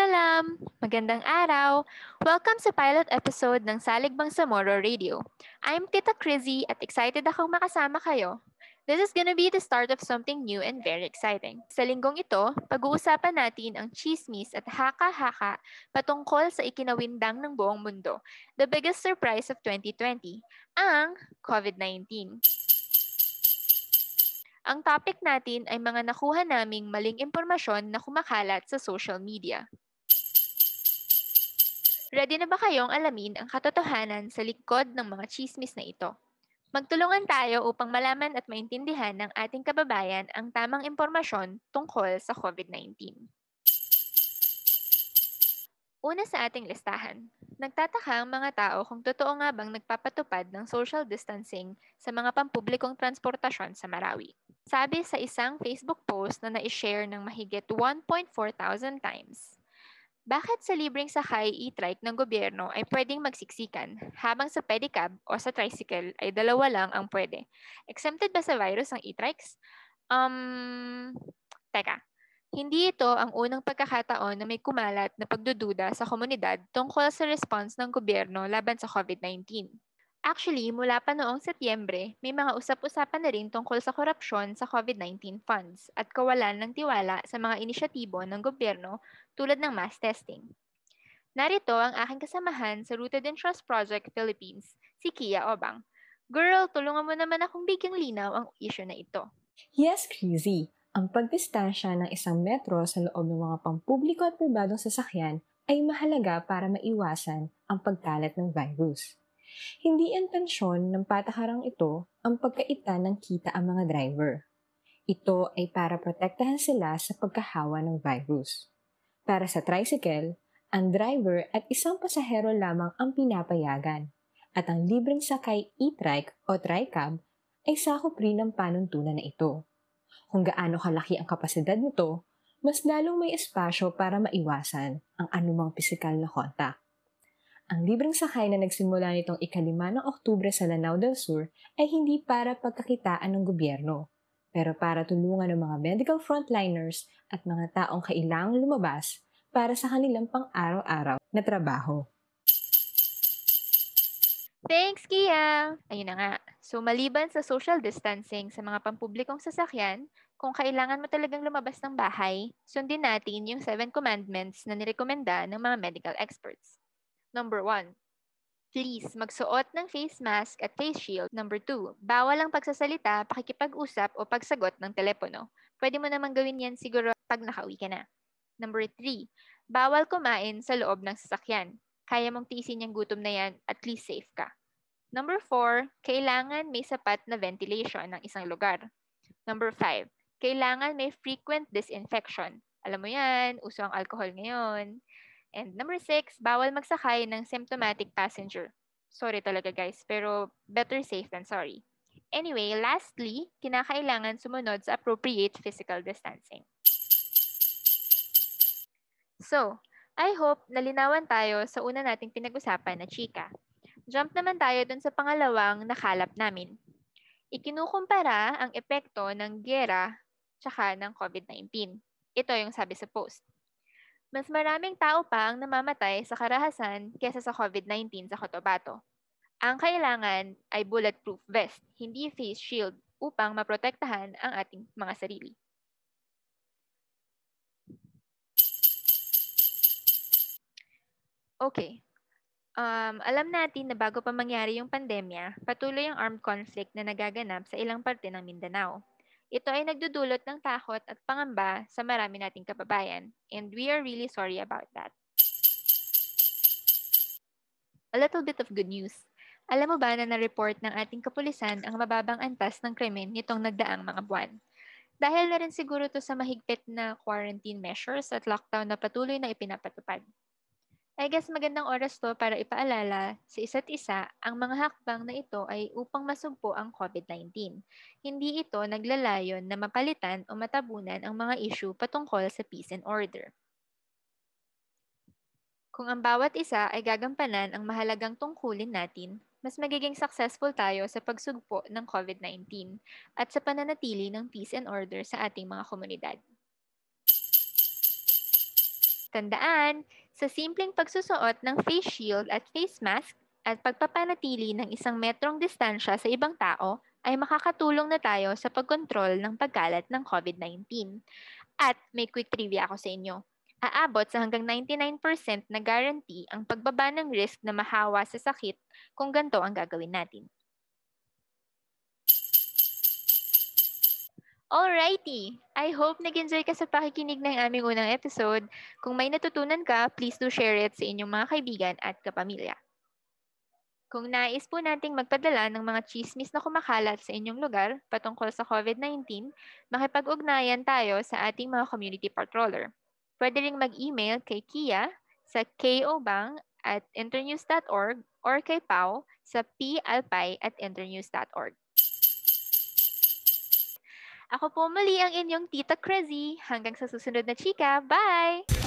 Salam! Magandang araw! Welcome sa pilot episode ng Saligbang Samoro Radio. I'm Tita Crizzy at excited akong makasama kayo. This is gonna be the start of something new and very exciting. Sa linggong ito, pag-uusapan natin ang chismis at haka-haka patungkol sa ikinawindang ng buong mundo, the biggest surprise of 2020, ang COVID-19. Ang topic natin ay mga nakuha naming maling impormasyon na kumakalat sa social media. Ready na ba kayong alamin ang katotohanan sa likod ng mga chismis na ito? Magtulungan tayo upang malaman at maintindihan ng ating kababayan ang tamang impormasyon tungkol sa COVID-19. Una sa ating listahan, nagtataka ang mga tao kung totoo nga bang nagpapatupad ng social distancing sa mga pampublikong transportasyon sa Marawi. Sabi sa isang Facebook post na na-share ng mahigit 1.4 thousand times, bakit sa libreng sakay e-trike ng gobyerno ay pwedeng magsiksikan, habang sa pedicab o sa tricycle ay dalawa lang ang pwede? Exempted ba sa virus ang e-trikes? Um, teka, hindi ito ang unang pagkakataon na may kumalat na pagdududa sa komunidad tungkol sa response ng gobyerno laban sa COVID-19. Actually, mula pa noong Setyembre, may mga usap-usapan na rin tungkol sa korupsyon sa COVID-19 funds at kawalan ng tiwala sa mga inisyatibo ng gobyerno tulad ng mass testing. Narito ang aking kasamahan sa Rooted in Trust Project Philippines, si Kia Obang. Girl, tulungan mo naman akong bigyang linaw ang issue na ito. Yes, Crazy. Ang pagdistansya ng isang metro sa loob ng mga pampubliko at pribadong sasakyan ay mahalaga para maiwasan ang pagkalat ng virus. Hindi intensyon ng patakarang ito ang pagkaita ng kita ang mga driver. Ito ay para protektahan sila sa pagkahawa ng virus. Para sa tricycle, ang driver at isang pasahero lamang ang pinapayagan at ang libreng sakay e-trike o tricab ay sakop rin ng panuntunan na ito. Kung gaano kalaki ang kapasidad nito, mas lalong may espasyo para maiwasan ang anumang pisikal na kontak. Ang libreng sakay na nagsimula nitong ikalima ng Oktubre sa Lanao del Sur ay hindi para pagkakitaan ng gobyerno, pero para tulungan ng mga medical frontliners at mga taong kailangang lumabas para sa kanilang pang-araw-araw na trabaho. Thanks, Kia! Ayun na nga. So, maliban sa social distancing sa mga pampublikong sasakyan, kung kailangan mo talagang lumabas ng bahay, sundin natin yung seven commandments na nirekomenda ng mga medical experts. Number one, please magsuot ng face mask at face shield. Number two, bawal ang pagsasalita, pakikipag-usap o pagsagot ng telepono. Pwede mo naman gawin yan siguro pag nakauwi ka na. Number three, bawal kumain sa loob ng sasakyan. Kaya mong tiisin yung gutom na yan, at least safe ka. Number four, kailangan may sapat na ventilation ng isang lugar. Number five, kailangan may frequent disinfection. Alam mo yan, uso ang alcohol ngayon. And number six, bawal magsakay ng symptomatic passenger. Sorry talaga guys, pero better safe than sorry. Anyway, lastly, kinakailangan sumunod sa appropriate physical distancing. So, I hope nalinawan tayo sa una nating pinag-usapan na chika. Jump naman tayo dun sa pangalawang nakalap namin. Ikinukumpara ang epekto ng gera tsaka ng COVID-19. Ito yung sabi sa post. Mas maraming tao pa ang namamatay sa karahasan kesa sa COVID-19 sa Cotabato. Ang kailangan ay bulletproof vest, hindi face shield, upang maprotektahan ang ating mga sarili. Okay, Um, alam natin na bago pa mangyari yung pandemya, patuloy ang armed conflict na nagaganap sa ilang parte ng Mindanao. Ito ay nagdudulot ng takot at pangamba sa marami nating kababayan, and we are really sorry about that. A little bit of good news. Alam mo ba na na-report ng ating kapulisan ang mababang antas ng krimen nitong nagdaang mga buwan? Dahil na rin siguro to sa mahigpit na quarantine measures at lockdown na patuloy na ipinapatupad. I guess magandang oras to para ipaalala sa isa't isa ang mga hakbang na ito ay upang masugpo ang COVID-19. Hindi ito naglalayon na mapalitan o matabunan ang mga issue patungkol sa peace and order. Kung ang bawat isa ay gagampanan ang mahalagang tungkulin natin, mas magiging successful tayo sa pagsugpo ng COVID-19 at sa pananatili ng peace and order sa ating mga komunidad. Tandaan, sa simpleng pagsusuot ng face shield at face mask at pagpapanatili ng isang metrong distansya sa ibang tao ay makakatulong na tayo sa pagkontrol ng pagkalat ng COVID-19. At may quick trivia ako sa inyo. Aabot sa hanggang 99% na guarantee ang pagbaba ng risk na mahawa sa sakit kung ganito ang gagawin natin. Alrighty! I hope nag-enjoy ka sa pakikinig ng aming unang episode. Kung may natutunan ka, please do share it sa inyong mga kaibigan at kapamilya. Kung nais po nating magpadala ng mga chismis na kumakalat sa inyong lugar patungkol sa COVID-19, makipag-ugnayan tayo sa ating mga community patroller. Pwede ring mag-email kay Kia sa kobang at internews.org or kay Pau sa palpay at internews.org. Ako po muli ang inyong Tita Crazy. Hanggang sa susunod na chika. Bye!